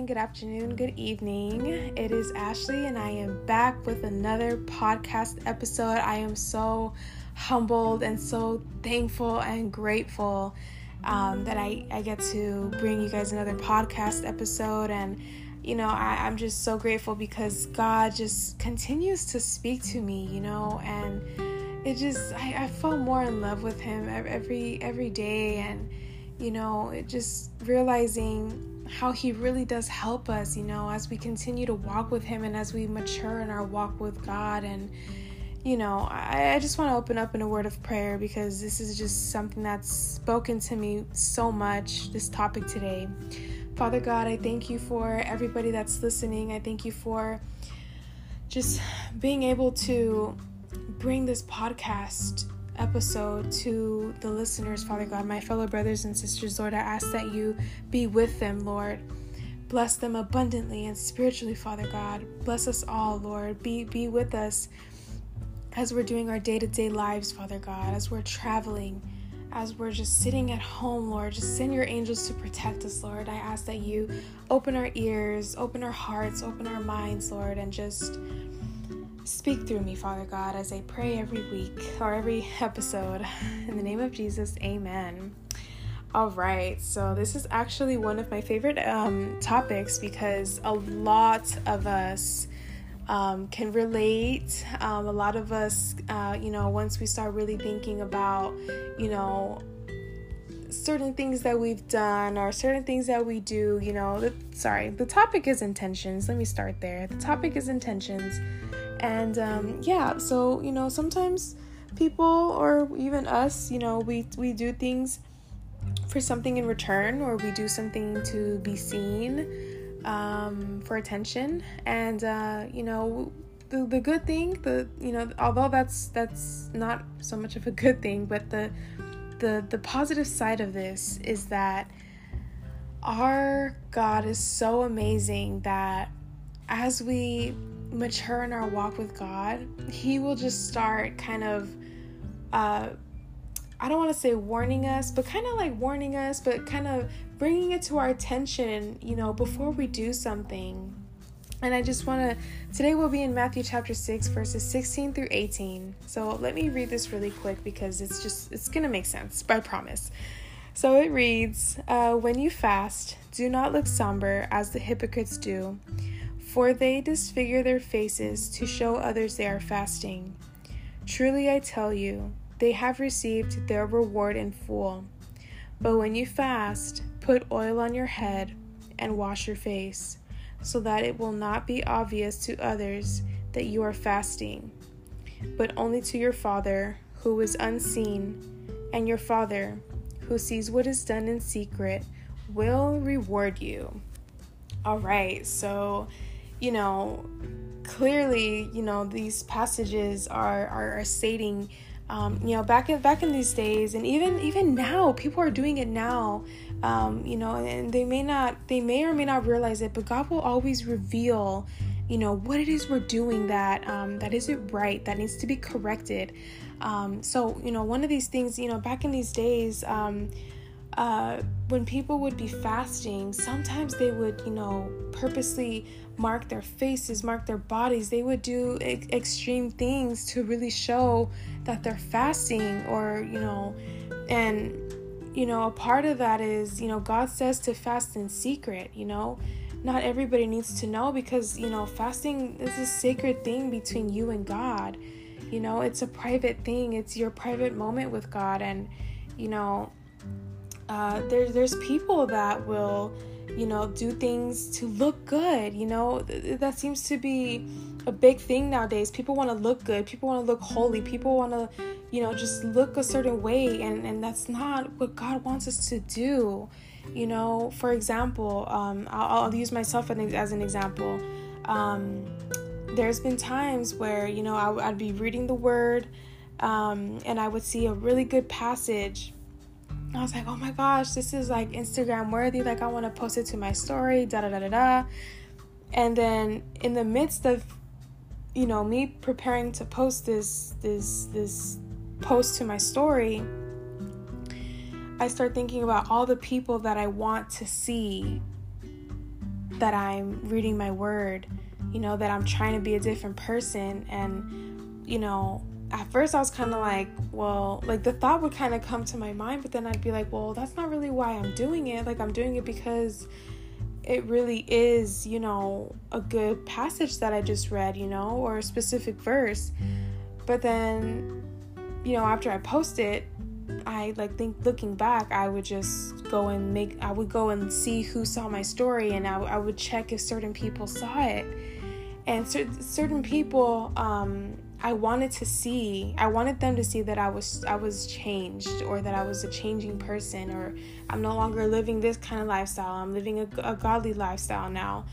morning, good afternoon, good evening. It is Ashley, and I am back with another podcast episode. I am so humbled and so thankful and grateful um, that I, I get to bring you guys another podcast episode. And, you know, I, I'm just so grateful because God just continues to speak to me, you know, and it just, I, I fall more in love with Him every, every day. And, you know, it just realizing how he really does help us, you know, as we continue to walk with him and as we mature in our walk with God. And, you know, I, I just want to open up in a word of prayer because this is just something that's spoken to me so much, this topic today. Father God, I thank you for everybody that's listening. I thank you for just being able to bring this podcast episode to the listeners, Father God, my fellow brothers and sisters, Lord. I ask that you be with them, Lord. Bless them abundantly and spiritually, Father God. Bless us all, Lord. Be be with us as we're doing our day-to-day lives, Father God, as we're traveling, as we're just sitting at home, Lord. Just send your angels to protect us, Lord. I ask that you open our ears, open our hearts, open our minds, Lord, and just Speak through me, Father God, as I pray every week or every episode. In the name of Jesus, amen. All right, so this is actually one of my favorite um, topics because a lot of us um, can relate. Um, a lot of us, uh, you know, once we start really thinking about, you know, certain things that we've done or certain things that we do, you know, the, sorry, the topic is intentions. Let me start there. The topic is intentions and um, yeah so you know sometimes people or even us you know we we do things for something in return or we do something to be seen um, for attention. And uh, you know the, the good thing the you know although that's that's not so much of a good thing but the the the positive side of this is that our god is so amazing that as we mature in our walk with God, He will just start kind of, uh, I don't want to say warning us, but kind of like warning us, but kind of bringing it to our attention, you know, before we do something. And I just want to, today we'll be in Matthew chapter 6, verses 16 through 18. So let me read this really quick because it's just, it's going to make sense, I promise. So it reads uh, When you fast, do not look somber as the hypocrites do for they disfigure their faces to show others they are fasting. Truly I tell you, they have received their reward in full. But when you fast, put oil on your head and wash your face, so that it will not be obvious to others that you are fasting, but only to your Father who is unseen, and your Father who sees what is done in secret will reward you. All right, so you know, clearly, you know, these passages are are, are stating, um, you know, back in back in these days, and even even now, people are doing it now. Um, you know, and they may not, they may or may not realize it, but God will always reveal, you know, what it is we're doing that um, that isn't right, that needs to be corrected. Um, so, you know, one of these things, you know, back in these days, um, uh, when people would be fasting, sometimes they would, you know, purposely mark their faces, mark their bodies. They would do extreme things to really show that they're fasting or, you know, and, you know, a part of that is, you know, God says to fast in secret, you know. Not everybody needs to know because, you know, fasting is a sacred thing between you and God. You know, it's a private thing, it's your private moment with God. And, you know, uh, there, there's people that will you know, do things to look good. You know, that seems to be a big thing nowadays. People want to look good. People want to look holy. People want to, you know, just look a certain way, and and that's not what God wants us to do. You know, for example, um, I'll, I'll use myself as an example. Um, there's been times where you know I, would be reading the Word, um, and I would see a really good passage I was like, oh my gosh, this is like Instagram worthy. Like, I want to post it to my story, da da da da da. And then in the midst of, you know, me preparing to post this this this post to my story, I start thinking about all the people that I want to see that I'm reading my word, you know, that I'm trying to be a different person. And, you know, at first I was kind of like, well, like the thought would kind of come to my mind, but then I'd be like, well, that's not really why I'm doing it. Like, I'm doing it because it really is, you know, a good passage that I just read, you know, or a specific verse. But then, you know, after I post it, I like think looking back, I would just go and make, I would go and see who saw my story and I, I would check if certain people saw it. And cer- certain people, um, I wanted to see I wanted them to see that I was I was changed or that I was a changing person or I'm no longer living this kind of lifestyle. I'm living a, a godly lifestyle now.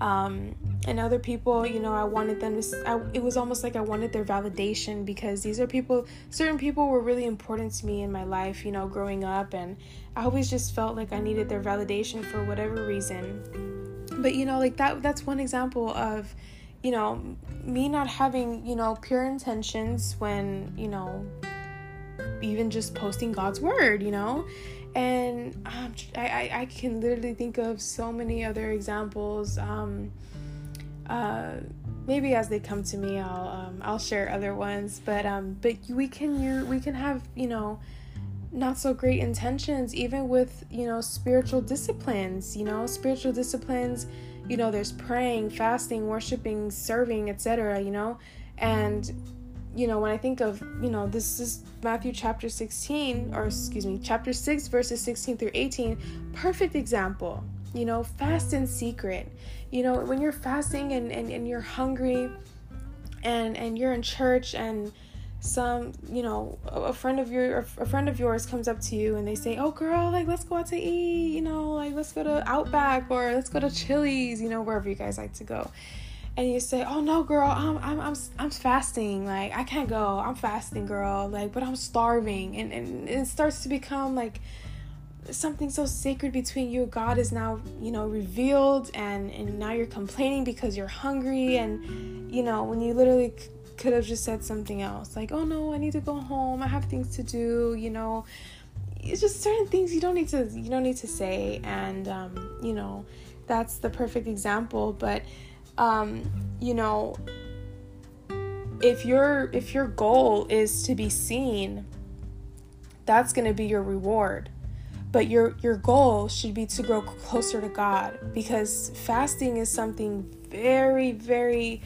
Um, and other people you know I wanted them to I, it was almost like I wanted their validation because these are people certain people were really important to me in my life you know growing up. And I always just felt like I needed their validation for whatever reason. But you know like that that's one example of you know, me not having, you know, pure intentions when, you know, even just posting God's word, you know? And um, I, I can literally think of so many other examples. Um, uh, maybe as they come to me, I'll um, I'll share other ones. But um, but we can you we can have you know not so great intentions even with you know spiritual disciplines. You know spiritual disciplines you know there's praying fasting worshiping serving etc you know? And you know when i think of you know this is matthew chapter 16 or excuse me chapter 6 verses 16 through 18 perfect example you know fast in secret. You know when you're fasting and, and, and you're hungry and and you're in church and some you know a friend of your a friend of yours comes up to you and they say oh girl like let's go out to eat you know like let's go to outback or let's go to chili's you know wherever you guys like to go. And you say oh no girl i'm i'm i'm, I'm fasting like i can't go. I'm fasting girl like but i'm starving. And and it starts to become like something so sacred between you. God is now you know revealed and and now you're complaining because you're hungry. And you know when you literally could have just said something else. Like oh no i need to go home. I have things to do you know? It's just certain things you don't need to you don't need to say. And um, you know that's the perfect example. But um, you know if your if your goal is to be seen that's going to be your reward. But your your goal should be to grow closer to God because fasting is something very very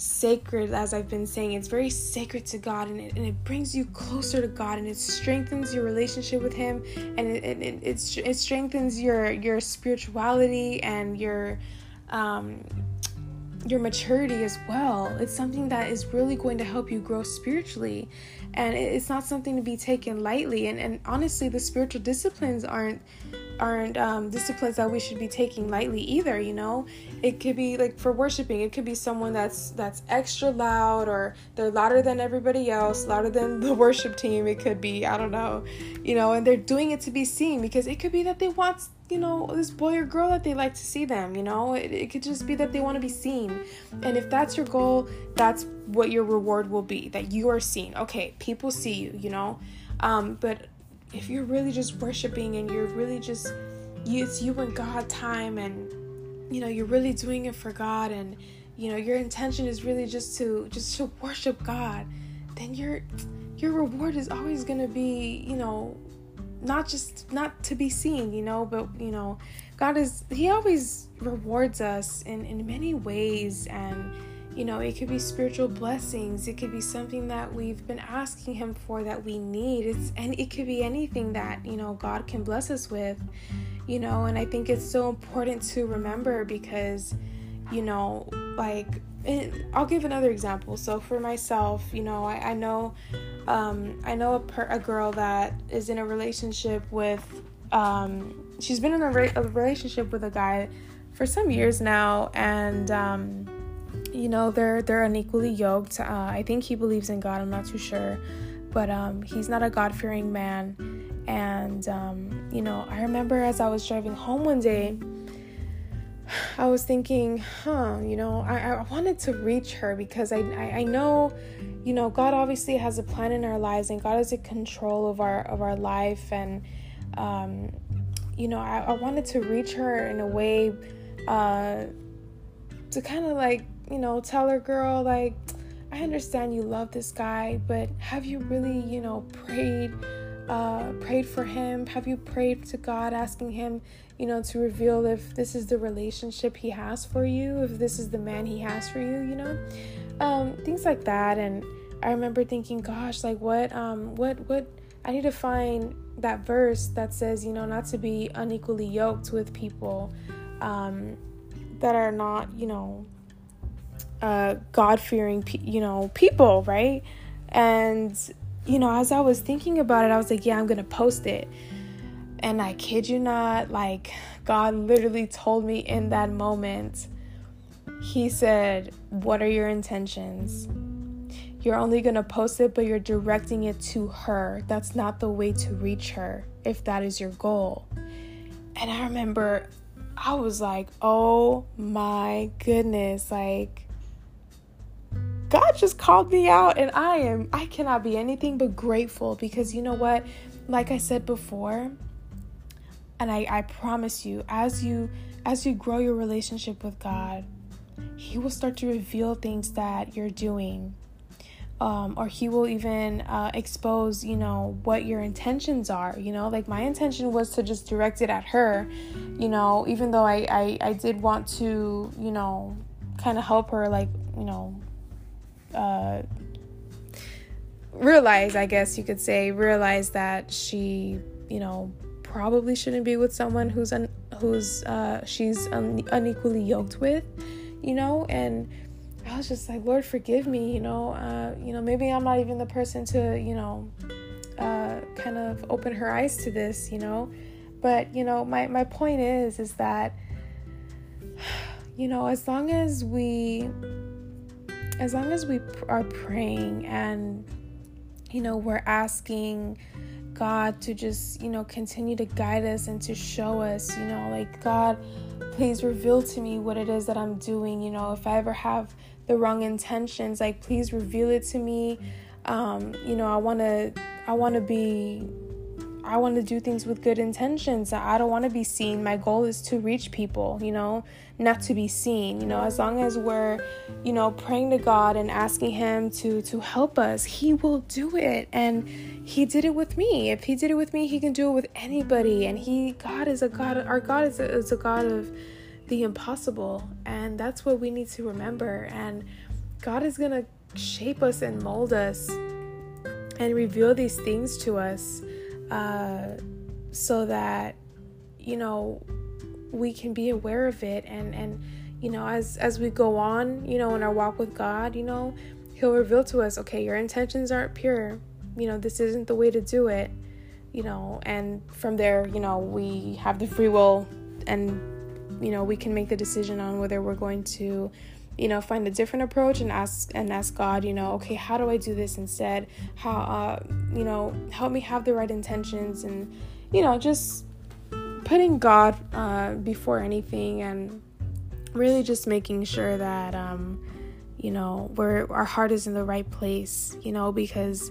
sacred, as I've been saying. It's very sacred to God and it, and it brings you closer to God and it strengthens your relationship with Him and it, it, it, it strengthens your, your spirituality and your. Um, your maturity as well. It's something that is really going to help you grow spiritually. And it's not something to be taken lightly. And, and honestly, the spiritual disciplines aren't aren't um, disciplines that we should be taking lightly either you know? It could be like for worshiping. It could be someone that's that's extra loud or they're louder than everybody else louder than the worship team it could be. I don't know. You know and they're doing it to be seen because it could be that they want you know this boy or girl that they like to see them you know? It, it could just be that they want to be seen. And if that's your goal that's what your reward will be that you are seen. Okay people see you you know? Um, but if you're really just worshiping and you're really just you, it's you and God time and you know you're really doing it for God and you know your intention is really just to just to worship God then your your reward is always going to be you know not just not to be seen you know but you know God is he always rewards us in in many ways and you know, it could be spiritual blessings. It could be something that we've been asking Him for that we need. It's and it could be anything that you know God can bless us with. You know, and I think it's so important to remember because, you know, like I'll give another example. So for myself, you know, I, I know, um, I know a, per, a girl that is in a relationship with, um, she's been in a, re- a relationship with a guy for some years now, and um, you know they're they're unequally yoked. Uh, I think he believes in God. I'm not too sure, but um, he's not a God fearing man. And um, you know, I remember as I was driving home one day, I was thinking, huh, you know, I, I wanted to reach her because I, I, I know, you know, God obviously has a plan in our lives and God is in control of our of our life. And um, you know, I, I wanted to reach her in a way uh, to kind of like, you know, tell her, girl, like, I understand you love this guy, but have you really, you know, prayed, uh, prayed for him? Have you prayed to God, asking Him, you know, to reveal if this is the relationship He has for you, if this is the man He has for you, you know, um, things like that. And I remember thinking, gosh, like what, um, what, what, I need to find that verse that says, you know, not to be unequally yoked with people um, that are not, you know, uh, God fearing, pe- you know, people, right? And, you know, as I was thinking about it, I was like, yeah, I'm going to post it. And I kid you not, like, God literally told me in that moment, He said, What are your intentions? You're only going to post it, but you're directing it to her. That's not the way to reach her if that is your goal. And I remember I was like, oh my goodness, like, God just called me out, and I am, I cannot be anything but grateful because you know what? Like I said before, and I, I promise you, as you as you grow your relationship with God, He will start to reveal things that you're doing. Um, or he will even uh, expose you know what your intentions are you know? Like my intention was to just direct it at her you know? Even though i i, I did want to you know kind of help her like you know uh, realize i guess you could say realize that she you know probably shouldn't be with someone who's un- who's uh, she's un- unequally yoked with you know and I was just like, Lord, forgive me, you know, uh, you know, maybe I'm not even the person to, you know, uh, kind of open her eyes to this, you know. But you know, my my point is, is that, you know, as long as we, as long as we are praying and, you know, we're asking God to just, you know, continue to guide us and to show us, you know, like God, please reveal to me what it is that I'm doing, you know, if I ever have the wrong intentions like please reveal it to me. Um, you know i want to i want to be i want to do things with good intentions. I don't want to be seen. My goal is to reach people you know not to be seen you know as long as we're you know praying to god and asking him to to help us he will do it. And he did it with me. If he did it with me he can do it with anybody. And he god is a god our god is a, is a god of the impossible. And that's what we need to remember. And God is going to shape us and mold us and reveal these things to us uh, so that, you know, we can be aware of it. And, and, you know, as, as we go on, you know, in our walk with God, you know, He'll reveal to us, okay, your intentions aren't pure. You know, this isn't the way to do it you know and from there you know we have the free will and you know we can make the decision on whether we're going to you know find a different approach and ask and ask god you know okay how do i do this instead? How uh you know help me have the right intentions and you know just putting god uh before anything and really just making sure that um you know where our heart is in the right place you know because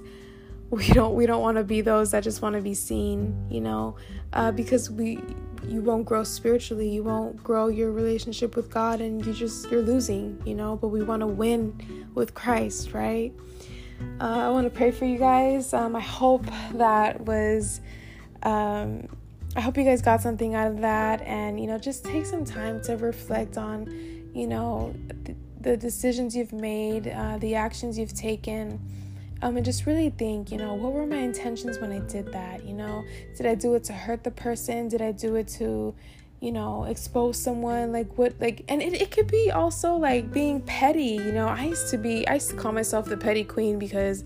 we don't we don't want to be those that just want to be seen you know uh, because we you won't grow spiritually you won't grow your relationship with god and you just you're losing you know? But we want to win with christ right? Uh, i want to pray for you guys. Um, i hope that was um, i hope you guys got something out of that and you know just take some time to reflect on you know the, the decisions you've made uh, the actions you've taken um, and just really think, you know, what were my intentions when I did that? You know, did I do it to hurt the person? Did I do it to, you know, expose someone? Like, what, like, and it, it could be also like being petty. You know, I used to be, I used to call myself the petty queen because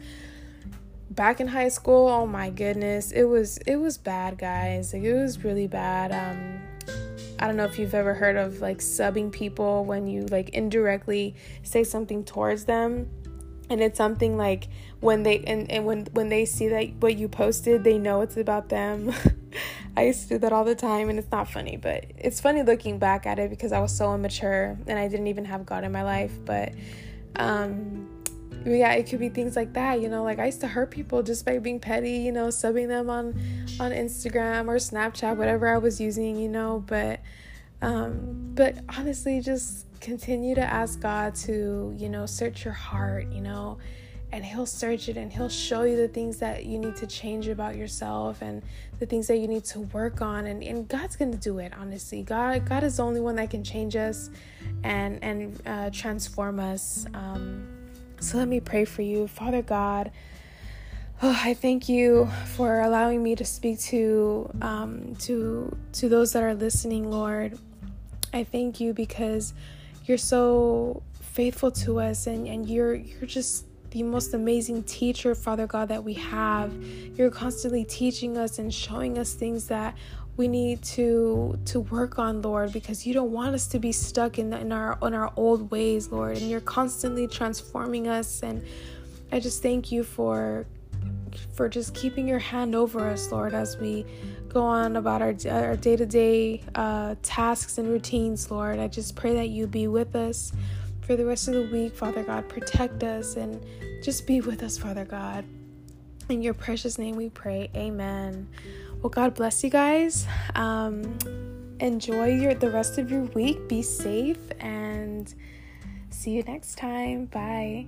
back in high school, oh my goodness, it was, it was bad, guys. Like, it was really bad. Um, I don't know if you've ever heard of like subbing people when you like indirectly say something towards them and it's something like when they and, and when when they see that what you posted they know it's about them. I used to do that all the time and it's not funny but it's funny looking back at it because i was so immature and i didn't even have god in my life but um yeah it could be things like that you know like i used to hurt people just by being petty you know subbing them on on instagram or snapchat whatever i was using you know but Um, but honestly, just continue to ask God to, you know, search your heart, you know, and He'll search it and He'll show you the things that you need to change about yourself and the things that you need to work on. And, and God's gonna do it, honestly. God God is the only one that can change us and and uh, transform us. Um, so let me pray for you, Father God. Oh, I thank you for allowing me to speak to um, to to those that are listening, Lord. I thank you because you're so faithful to us and, and you're you're just the most amazing teacher, Father God, that we have. You're constantly teaching us and showing us things that we need to to work on, Lord, because you don't want us to be stuck in, the, in our in our old ways, Lord. And you're constantly transforming us. And I just thank you for for just keeping your hand over us, Lord, as we go on about our our day to day tasks and routines, Lord. I just pray that you be with us for the rest of the week, Father God. Protect us and just be with us, Father God. In your precious name we pray. Amen. Well, God bless you guys. Um, enjoy your the rest of your week. Be safe and see you next time. Bye.